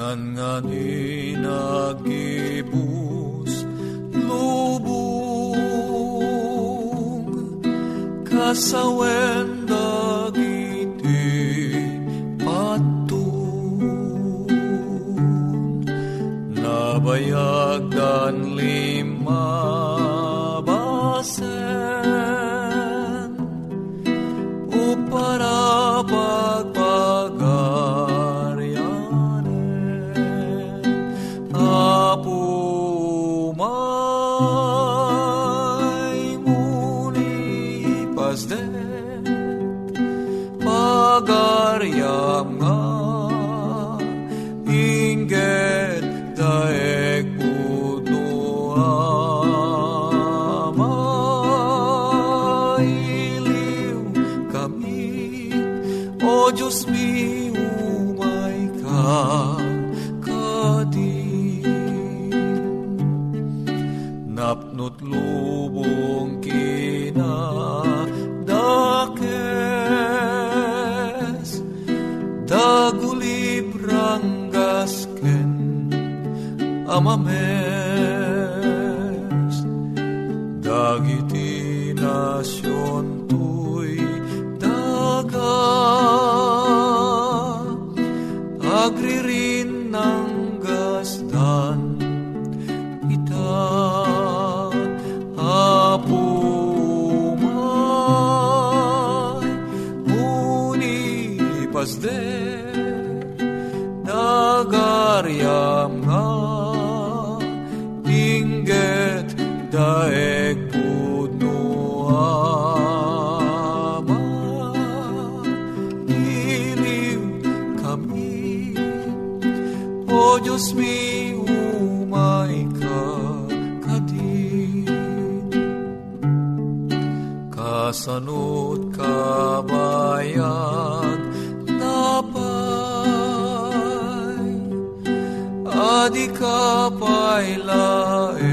nga ni nagibus lubong kasawen dagiti patun. Nabayag dan lima dagulib gasken amames dagiti kasanot kabayan napay adi ka pailaeng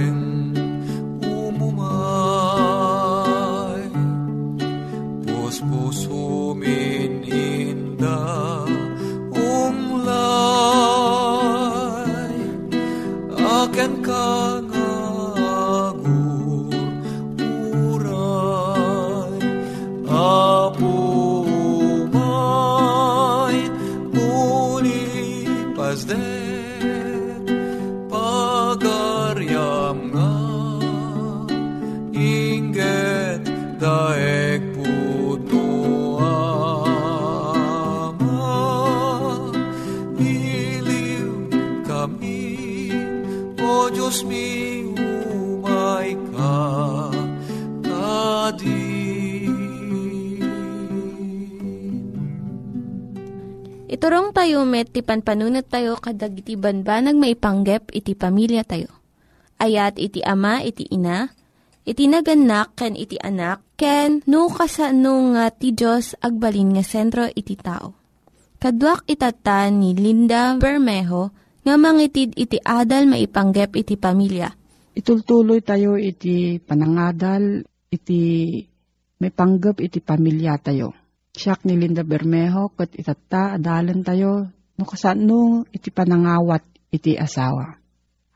o Diyos mi, umay ka, kadin. Iturong tayo met, ti panpanunat tayo, kadag iti banbanag maipanggep, iti pamilya tayo. Ayat iti ama, iti ina, iti naganak, ken iti anak, ken nukasano nga ti Diyos agbalin nga sentro iti tao. Kaduak itatan ni Linda Bermejo, nga mangitid iti adal maipanggep iti pamilya. Itultuloy tayo iti panangadal, iti may iti pamilya tayo. Siyak ni Linda Bermejo, kat itata, adalan tayo, no kasano iti panangawat iti asawa.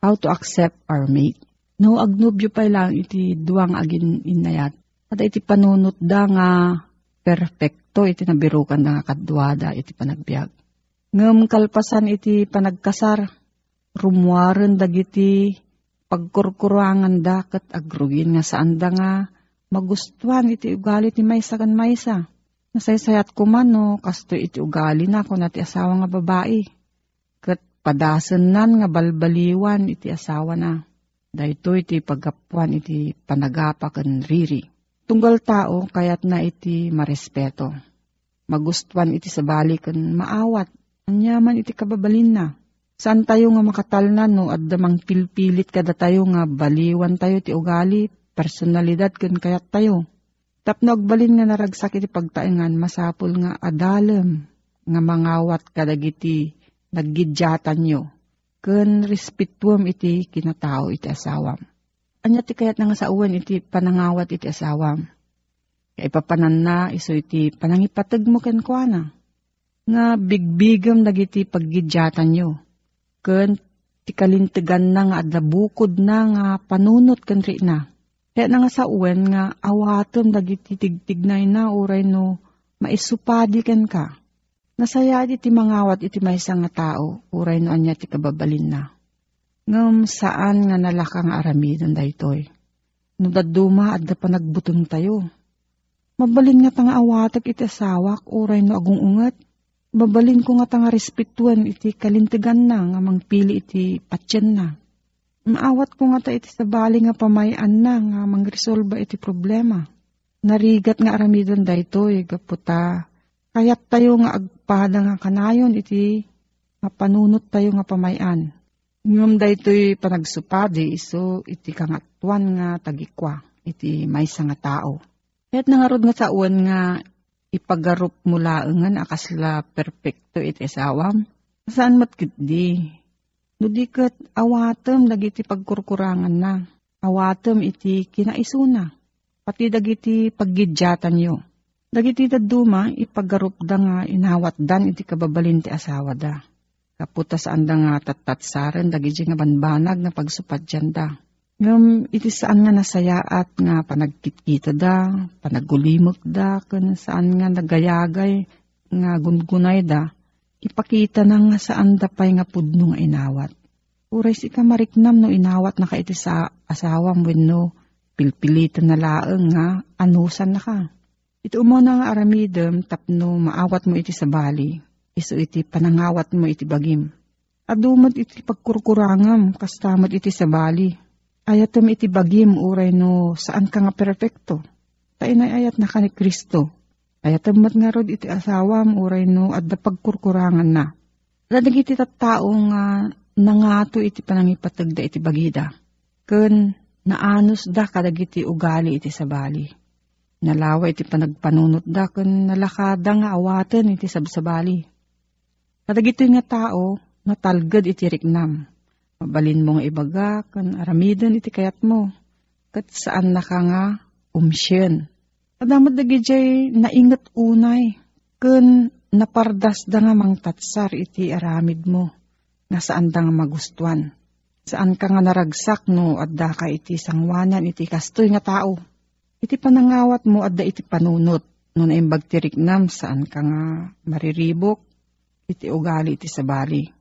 How to accept our mate. No, agnubyo pa lang iti duwang agin inayat. At iti panunot da nga perfecto iti nabirukan da nga kadwada iti panagbiag. Ngem kalpasan iti panagkasar, rumuaren dagiti pagkurkurangan dakat agrugin nga saan da nga magustuhan iti ugali ti maysa kan maysa. Nasaysayat ko man no, kasto iti ugali na ko na ti asawa nga babae. Kat padasan nan nga balbaliwan iti asawa na. Dahito iti paggapuan iti panagapa kan riri. Tunggal tao kayat na iti marespeto. Magustuhan iti sabali kan maawat Anyaman iti kababalin na. Saan tayo nga makatalnan no at damang pilpilit kada tayo nga baliwan tayo ti ugali, personalidad kun kayat tayo. Tapno agbalin nga naragsak iti pagtaingan masapul nga adalem nga mangawat kadagiti naggidyatan nyo. Kun respetuam iti kinatao iti asawam. Anya ti kayat nga sa iti panangawat iti asawam. Kaya ipapanan na iso iti panangipatag mo ken kuana nga bigbigam dagiti paggidyatan nyo. Ken ti kalintegan na nga adda bukod na nga panunot ken ri na. Kaya na nga sa uwen nga awatom dagiti tigtignay na uray no maisupadi ken ka. Nasaya iti mangawat iti maysa nga tao uray no anya ti kababalin na. Ngam saan nga nalaka nga aramidon daytoy. No daduma adda pa nagbuton tayo. Mabalin nga tanga awatak iti asawak uray no agong unget babalin ko nga tanga respetuan iti kalintigan na nga mangpili iti patyan na. Maawat ko nga ta iti sabali nga pamayan na nga mangresolba iti problema. Narigat nga aramidon dayto gaputa. Kayat tayo nga agpada nga kanayon iti nga panunot tayo nga pamayan. Ngum daytoy panagsupadi iso iti kangatuan nga tagikwa iti maysa nga tao. Kaya't nangarod nga sa uwan nga ipagarup mula nga akasla perfecto iti asawam. Saan matkit di? No di kat awatem dagiti pagkurkurangan na. Awatem iti kinaisuna. Pati dagiti paggidyatan yo. Dagiti daduma ipagarup da nga inawat dan iti kababalin ti asawa da. Kaputa saan da nga tatatsaran dagiti nga banbanag na pagsupadyan da Ngam iti saan nga nasayaat nga panagkitkita da, panagulimok da, kan saan nga nagayagay nga gungunay da, ipakita na nga saan da pay nga pudno nga inawat. Uray si ka mariknam no inawat na ka iti sa asawam wenno pilpilitan na laeng nga anusan na ka. Ito mo na nga aramidem tapno maawat mo iti sa bali, iso iti panangawat mo iti bagim. Adumat iti pagkurkurangam, kastamat iti sa bali, Ayatom iti bagim uray no saan ka nga perfecto. Tainay ayat na ka ni Kristo. Ayatom mat nga rod iti asawam uray no adda pagkurkurangan na. Radag iti tattao nga nangato iti panangipatag da iti bagida. Kun naanos da kadag iti ugali iti sabali. Nalawa iti panagpanunot da kun nalakada nga awaten iti sabsabali. Kadag iti nga tao natalgad iti riknam Mabalin mo nga ibaga, kan aramidon iti kayat mo. Kat saan na ka nga umsyen. Adamat dagi jay naingat unay. Kan napardas da nga mang tatsar iti aramid mo. Nga saan da nga magustuhan. Saan ka nga naragsak no adda ka iti sangwanan iti kastoy nga tao. Iti panangawat mo adda iti panunot. No naimbag tiriknam saan ka nga mariribok. Iti ugali iti sabali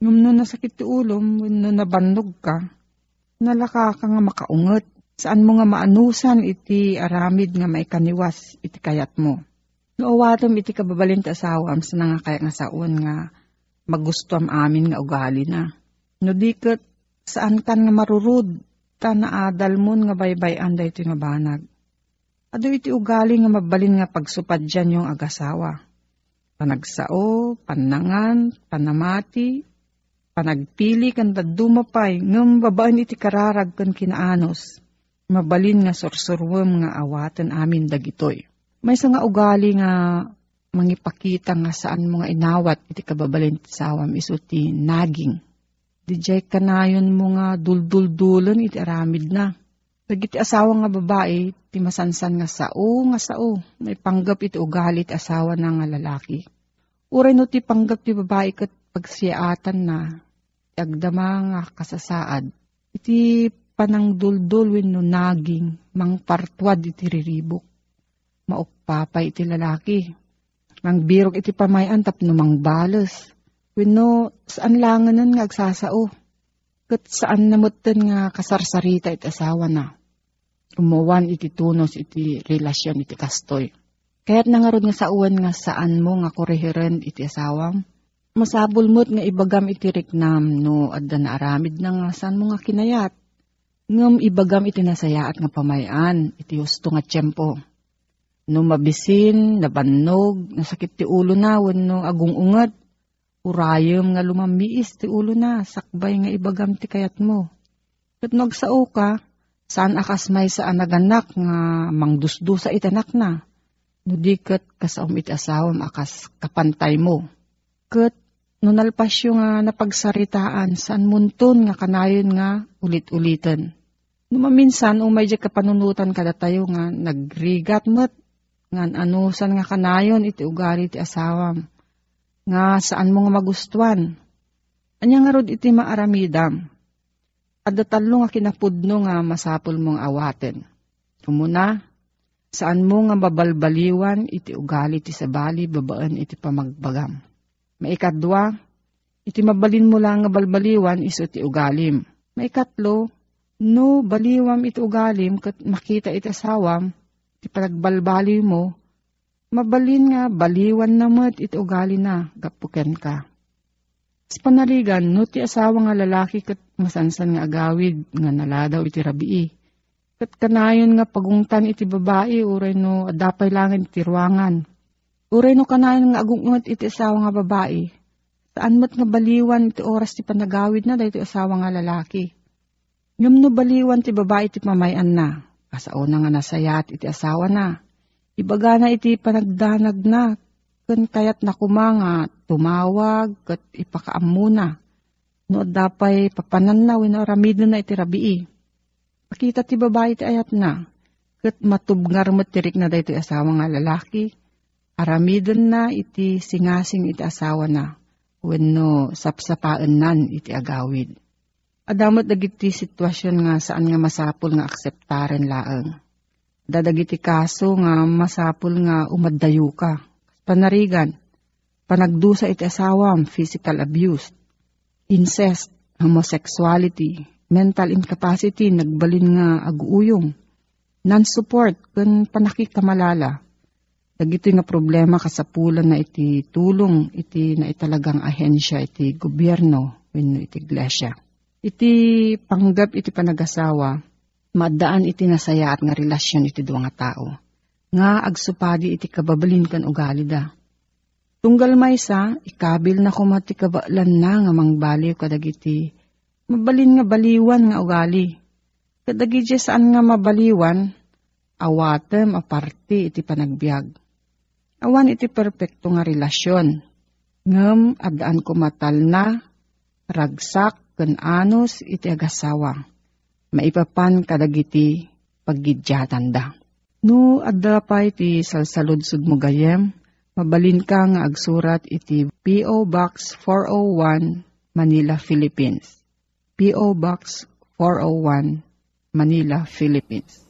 Ngum no nasakit ti ulo, no nabandog ka, nalaka ka nga makaunget. Saan mo nga maanusan iti aramid nga maikaniwas iti kayat mo. No awatom iti kababalin ti asawam sa nga kaya nga saon nga magusto am amin nga ugali na. No diket saan kan nga marurud ta naadal mo nga baybayan da iti nga banag. Ado iti ugali nga mabalin nga pagsupad dyan yung agasawa. panagsao, panangan, panamati, panagpili kan dumapay, ngam babaan iti kararag kan kinaanos. Mabalin nga sorsorwem nga awatan amin dagitoy. May sa nga ugali nga mangipakita nga saan mga inawat iti kababalin ti sawam iso ti naging. Dijay kanayon mo nga dulduldulan iti aramid na. Dagiti asawa nga babae, ti masansan nga sao nga sao, may panggap iti ugali ti asawa na nga lalaki. Uray no ti panggap ti babae kat pagsiyaatan na, agdama nga kasasaad, iti panang duldul wenno naging, mang partwad iti riribok. Maupapay iti lalaki. Mang birok iti pamayan tapno mang balas. Wenno saan langanan nga agsasao. Kat saan namutan nga kasarsarita iti asawa na. Umuwan iti tunos iti relasyon iti kastoy. Kaya't nangarod nga sa uwan nga saan mo nga korehiren iti asawam. Masabol mo't nga ibagam iti riknam no adda na aramid na nga mo nga kinayat. Ngam ibagam iti nasayaat nga pamayan iti husto nga tiyempo. No mabisin, nabannog, nasakit ti ulo na, no agung ungat, urayem nga lumamiis ti ulo na, sakbay nga ibagam ti kayat mo. Kat nagsao ka, saan akas may sa anaganak nga mangdusdusa itanak na. No di kat kasaom iti asawam akas kapantay mo. Kat no nalpasyo nga napagsaritaan saan munton nga kanayon nga ulit-ulitan. No maminsan umay di kapanunutan kada tayo nga nagrigat mat ngan anusan nga kanayon iti ugali iti asawam. Nga saan mo nga magustuhan. Anya nga rod iti maaramidam. Adda talo nga kinapudno nga masapol mong awaten. Kumuna, saan mo nga babalbaliwan iti ugali iti sabali babaan iti pamagbagam. Maikadwa, iti mabalin mo lang nga balbaliwan iso iti ugalim. Maikatlo, no baliwam iti ugalim kat makita iti asawam, iti panagbalbali mo, mabalin nga baliwan na mo't iti ugali na, gapuken ka. Sa panaligan, no ti asawa nga lalaki kat masansan nga agawid nga naladaw iti rabii. Kat kanayon nga pagungtan iti babae, uray no adapay langin iti ruangan. Uray no kanayon nga agungot iti asawa nga babae. Saan mo't nga baliwan iti oras ti panagawid na dahil iti asawa nga lalaki. Ngam no baliwan ti babae iti mamayan na. Kasao na nga nasayat iti asawa na. Ibaga na iti panagdanag na. Kun kayat na kumanga, tumawag, kat ipakaam muna. No dapay papanan na, ramido na iti rabii. Pakita ti babae ti ayat na. Kat matubngar mo tirik na dahito asawa nga lalaki. Aramidon na iti singasing iti asawa na. Wenno sapsapaan nan iti agawid. Adamot dagiti sitwasyon nga saan nga masapul nga akseptaren laeng. Dadagiti kaso nga masapul nga umaddayo ka. Panarigan, panagdusa iti asawam, physical abuse, incest, homosexuality, mental incapacity, nagbalin nga aguuyong, non-support, kun panakikamalala. Dagito nga problema kasapulan na iti tulong, iti na italagang ahensya, iti gobyerno, wenno iti iglesia. Iti panggap iti panagasawa, madaan iti nasayaat nga relasyon iti duwa nga tao. Nga agsupadi iti kababalin kan ugali da. Tunggal maysa, ikabil na kumati kabaalan na nga mangbaliw kadagiti. Mabalin nga baliwan nga ugali. Kadagiti saan nga mabaliwan, awatem aparte iti panagbiag. Awan iti perpekto nga relasyon. Ngem adaan kumatal na, ragsak, ken anos iti agasawa. Maipapan kadagiti paggidyatan da. No, adda pa iti salsaludsud mo gayem, mabalin ka nga agsurat iti P.O. Box 401, Manila, Philippines. P.O. Box 401, Manila, Philippines.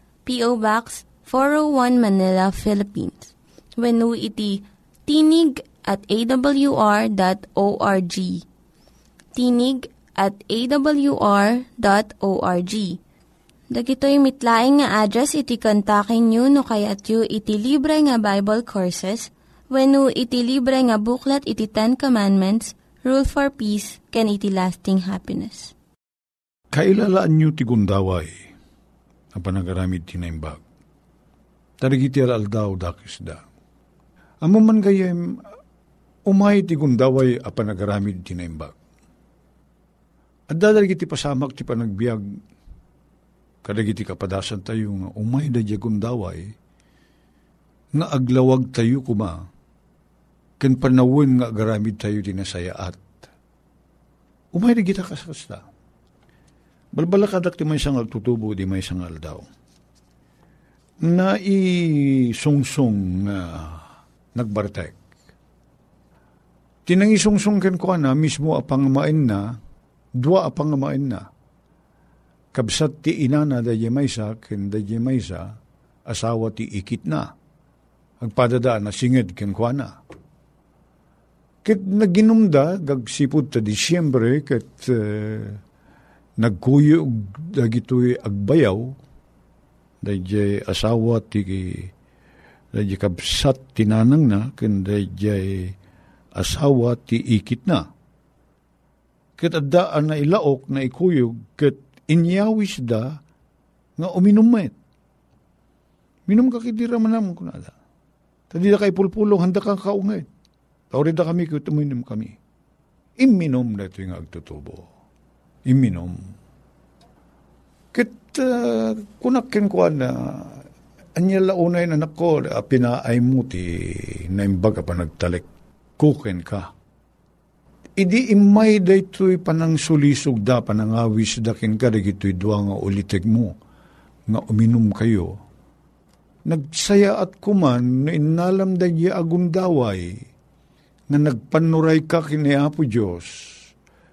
P.O. Box 401 Manila, Philippines. When iti tinig at awr.org. Tinig at awr.org. Dagitoy mitlaing nga address iti kontakin nyo no kayat yu iti libre nga Bible Courses when iti libre nga buklat iti Ten Commandments, Rule for Peace, can iti lasting happiness. Kailalaan nyo ti gundaway, ang panagaramid tinaimbag. Tarigiti alaldaw dakis da. Amo man gayem, umay ti gundaway a panagaramid tinaimbag. At dadalagi ti pasamak ti panagbiag kadagiti kapadasan tayo nga umay da gundaway nga aglawag tayo kuma ken panawin nga agaramid tayo dinasayaat. Umay da kita kasasta. Balbala kadak ti may sangal tutubo di may sangal daw. Na isungsong nga uh, nagbartek. Tinangisungsong ken ko na mismo apangamain na, dua apangamain na kabsat ti inana da yemaysa, ken da yemaysa, asawa ti ikit na. Agpadada na singed ken kwa na. Ket naginumda, gagsipod ta Disyembre, ket uh, nagkuyog dagitoy agbayaw, da asawa ti da kabsat tinanang na, ken da asawa ti ikit na. Ket addaan na ilaok na ikuyog, ket inyawis da nga uminom met. Minum ka kitira manam ko nada. Tadi da kay pulpulong handa kang kaungay. Tawrid da kami kung uminom kami. Iminom na ito yung agtutubo. Iminom. Kit uh, kunakin ko na anya launay na nako pinaay mo ti naimbaga pa nagtalik kuken ka Idi imay da ito'y panang sulisog da, panang awis da kin ka, ito'y duwa nga ulitig mo, nga uminom kayo. Nagsaya at kuman, na inalam da niya agundaway, nga nagpanuray ka kini Apo Diyos,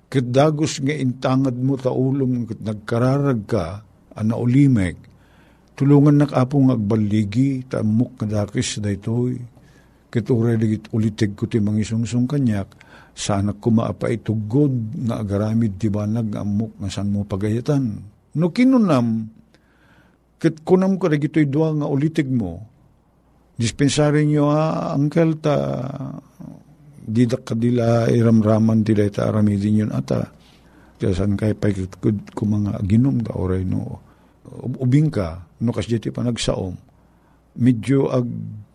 kat dagos nga intangad mo taulong, kat nagkararag ka, ana ulimeg, tulungan nak apong agbaligi, tamok nga dakis da ito'y, kat uray ulitig ko ti mangisungsung kanyak, sana kumaapa itugod nga agaramid ti banag amok nga san mo pagayatan. No kinunam, ket kunam ko regito'y dua nga ulitig mo, dispensary nyo ha, angkel ta, didak kadila iramraman ti ta aramidin yun ata. Tiyasan kay paikitkud ko mga ginom da oray no. Ubing ka, no kasi pa nagsaom. Medyo ag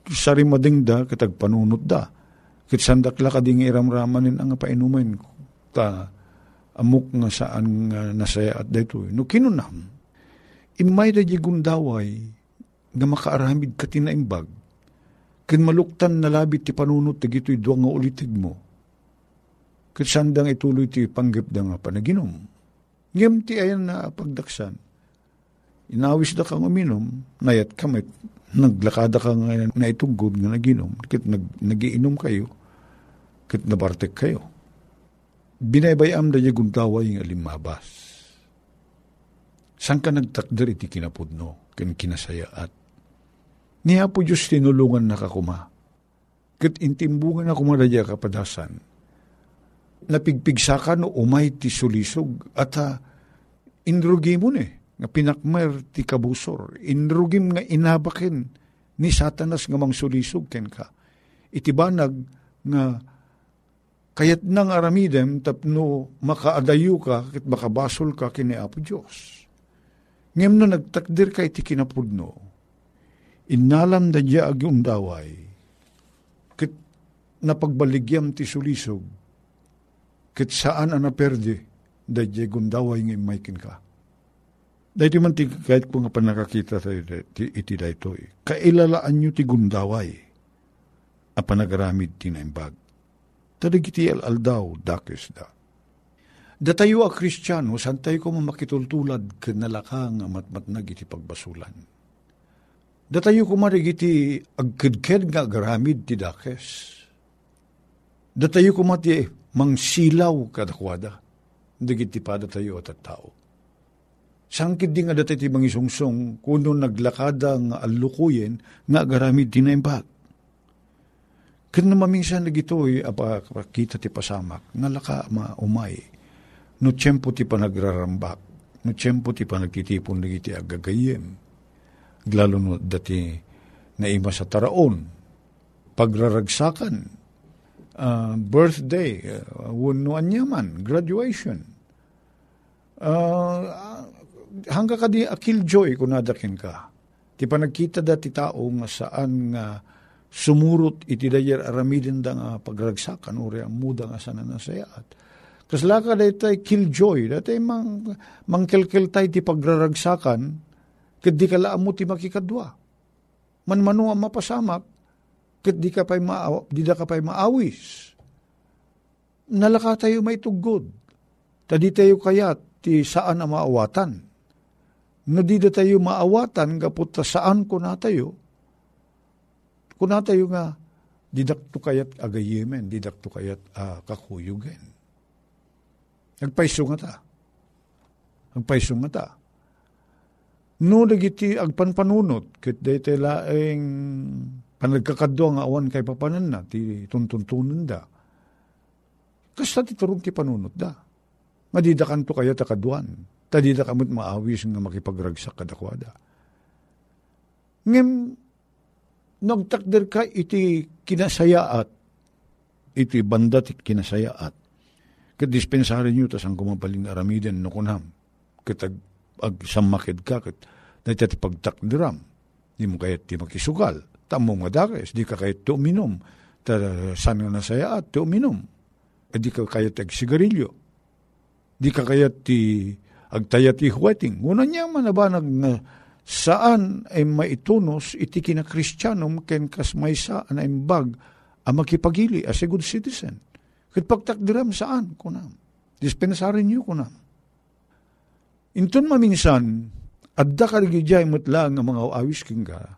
sarimading da, katag panunot da Kit sandakla ka ding iramramanin ang painumin ta amok nga saan nga nasaya at dayto. No kinunam, imay da gundaway nga makaaramid ka tinaimbag, kin maluktan na labit ti panunot ti gito'y duwa nga ulitig mo. Kat sandang ituloy ti panggip da nga panaginom. Ngem ti ayan na pagdaksan. Inawis da kang uminom, nayat kamit, naglakada ka nga na itugod nga naginom, kit nag, nagiinom kayo, kit nabartek kayo. Binaybayam da niya guntaway nga limabas. San ka nagtakder iti kinapudno, ken kinasayaat. Niya po Diyos tinulungan na kakuma. Kat intimbungan na kumadadya kapadasan. Napigpigsakan no umay ti sulisog at ha, inrugi mo ne nga pinakmer ti kabusor, inrugim nga inabakin ni satanas nga mang sulisog ken ka. Itibanag nga kayat nang aramidem tapno makaadayo ka kit makabasol ka kini Apo Diyos. Ngem no nagtakdir ka iti kinapudno, inalam da diya agi undaway, kit napagbaligyam ti sulisog, kit saan ana perde, da diya gundaway ng imaikin ka Dahiti man ti kahit po nga panakakita sa iti, iti daytoy. Kailalaan nyo ti gundaway. A panagaramid ti naimbag. Tadigiti al-aldaw dakis da. Datayo a kristyano, santay ko mamakitultulad kanalakang amat-matnag iti pagbasulan. Datayo ko marigiti agkidked nga agaramid ti dakes. Datayo ko mati mangsilaw kadakwada. Digiti pa datayo at tao Sangkid di nga dati ti mangisungsong kuno naglakada nga alukuyen nga agaramid tinaimbag. Kan na maminsan na gito'y apa kita ti pasamak, nalaka ma umay. No tiyempo ti pa nagrarambak, no tiyempo ti pa nagtitipon na iti agagayem. Lalo no dati na ima sa taraon, pagraragsakan, uh, birthday, uh, unuan yaman, graduation. Uh, hangga ka di akil joy kung nadakin ka. Ti pa nagkita da ti tao nga saan nga sumurot iti dayer aramidin da nga pagragsakan uri ang muda nga sana nasayaat. Kasla ka daytay killjoy, daytay mang, mangkelkel tay ti pagraragsakan, kat di ka laamo ti makikadwa. Manmano ang mapasamak, kat di ka pa'y maaw, di da pa'y maawis. Nalaka tayo may tugod. Tadi tayo kayat ti saan ang maawatan. No da tayo maawatan, kaput saan ko na tayo, Kuna tayo nga, didakto kayat agayemen, didakto kayat uh, kakuyugen. Nagpaiso nga ta. Nagpaiso nga ta. No, dagiti agpanpanunot, kit dayte laeng panagkakadwa nga awan kay papanan na, ti tuntuntunan da. Kasta ti turong ti panunot da. Madidakan to kaya takadwan. Tadida kamot maawis nga makipagragsak kadakwada. Ngem, nagtakder ka iti kinasayaat, iti bandat iti kinasayaat. Kat dispensarin nyo, tas ang kumapaling aramiden no kunam. Kat ag, samakid ka, kat dahil ti pagtakdiram. Di mo kayat ti makisugal. Tamo nga dakes, di ka kayat ti uminom. Ta, san nga nasayaat, ti uminom. E di ka kayat ag sigarilyo. Di ka kayat ti agtayat ti huweting. Una niya manabanag na saan ay maitunos iti kina kristyanum ken kas maysa na imbag a makipagili as a good citizen. Kat pagtakdiram saan kunam. Dispensarin niyo kunam. Inton maminsan, adda ka rigidjay mutlang ang mga awis king ka,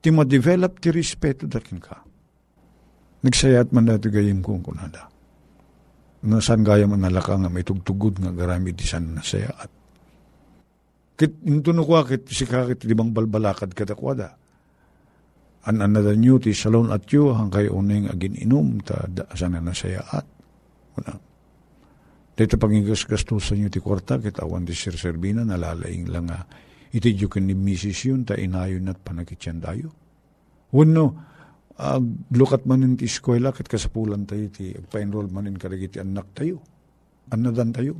ti ma-develop ti respeto dakin ka. Nagsayat man dati gayim kong kunada. Nasan gaya man nalaka nga may tugtugod nga garami di san nasayaat Kit intuno ko kit si kakit limang balbalakad kadakwada. An another new ti salon at yu hangkay uning agin inum ta da, sana nasayaat. Wala. Dito pangigas gastusan nyo ti kwarta kit awan ti Sir Serbina nalalaing lang nga iti jukin ni Mrs. yun ta inayon at panakityan tayo. Wano, uh, lukat manin ti eskwela kit kasapulan tayo ti agpa-enroll manin karagiti anak tayo. Anadan tayo.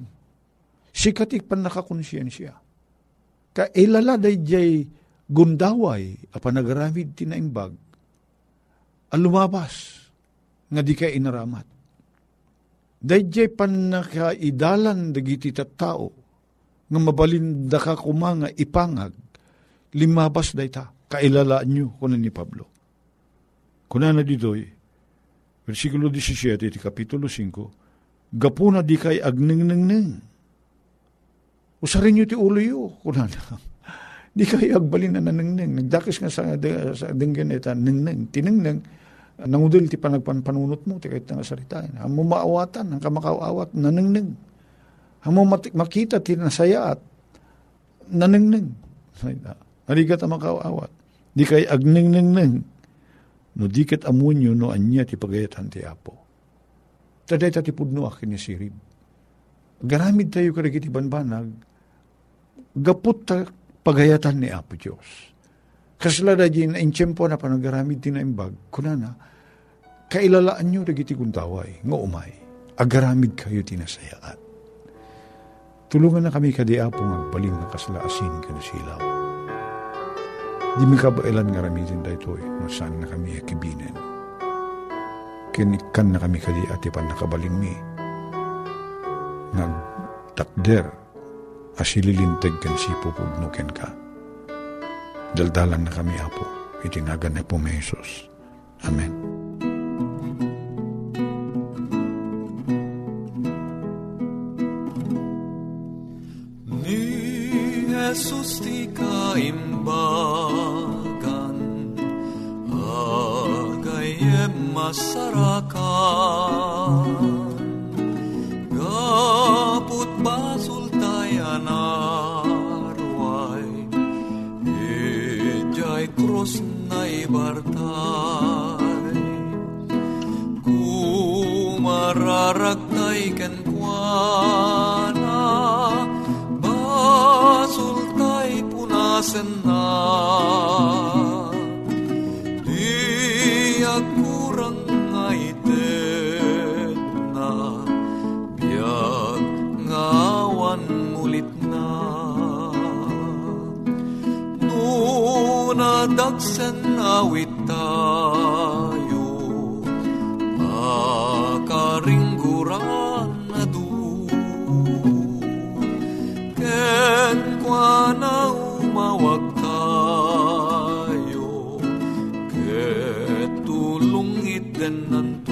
Sikat ikpan nakakonsiyensya ka ilala jay gundaway apa nagaramid tinaimbag a lumabas nga di ka inaramat. Dayjay pan nakaidalan dagiti tao nga mabalinda ka kumanga ipangag limabas dayta kailalaan nyo kunan ni Pablo. Kuna na ditoy, versikulo 17, iti kapitulo 5, Gapuna di kay agningningning Usarin nyo ti ulo yo. Kunana. Di kayo agbalin na naningning. Nagdakis nga sa, sa dinggan ita, ningneng, tiningning. Nangudil ti panagpanpanunot mo, ti kahit nga saritain. Hamo maawatan, ang kamakaawat, naningning. Hamo makita ti nasayaat, naningning. Aligat ang makaawat. Di kayo agningningneng. No diket amunyo no anya ti pagayatan ti apo. Taday ti pudno akin ni sirib. Garamid tayo karigiti banbanag, gaput ta pagayatan ni Apo Diyos. Kasla da din in tiyempo na panagaramid tinaimbag, kunana, kailalaan nyo dagiti kuntaway, nga umay, agaramid kayo tinasayaat. Tulungan na kami kadi Apo magbaling na kasla asin ka na silaw. Di mi kabailan nga ramidin da ito eh, no saan na kami akibinin. Kinikan na kami kadi atipan nakabaling mi. Nagtakder asililintag kan si pupugnuken ka. Daldalan na kami, Apo, itinagan na po may Jesus. Amen. Ni Jesus ti kaimbagan, agayem masarakan, than unto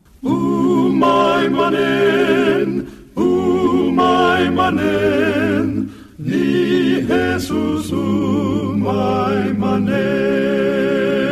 my manen, umay manen, ni Jesus umay manen.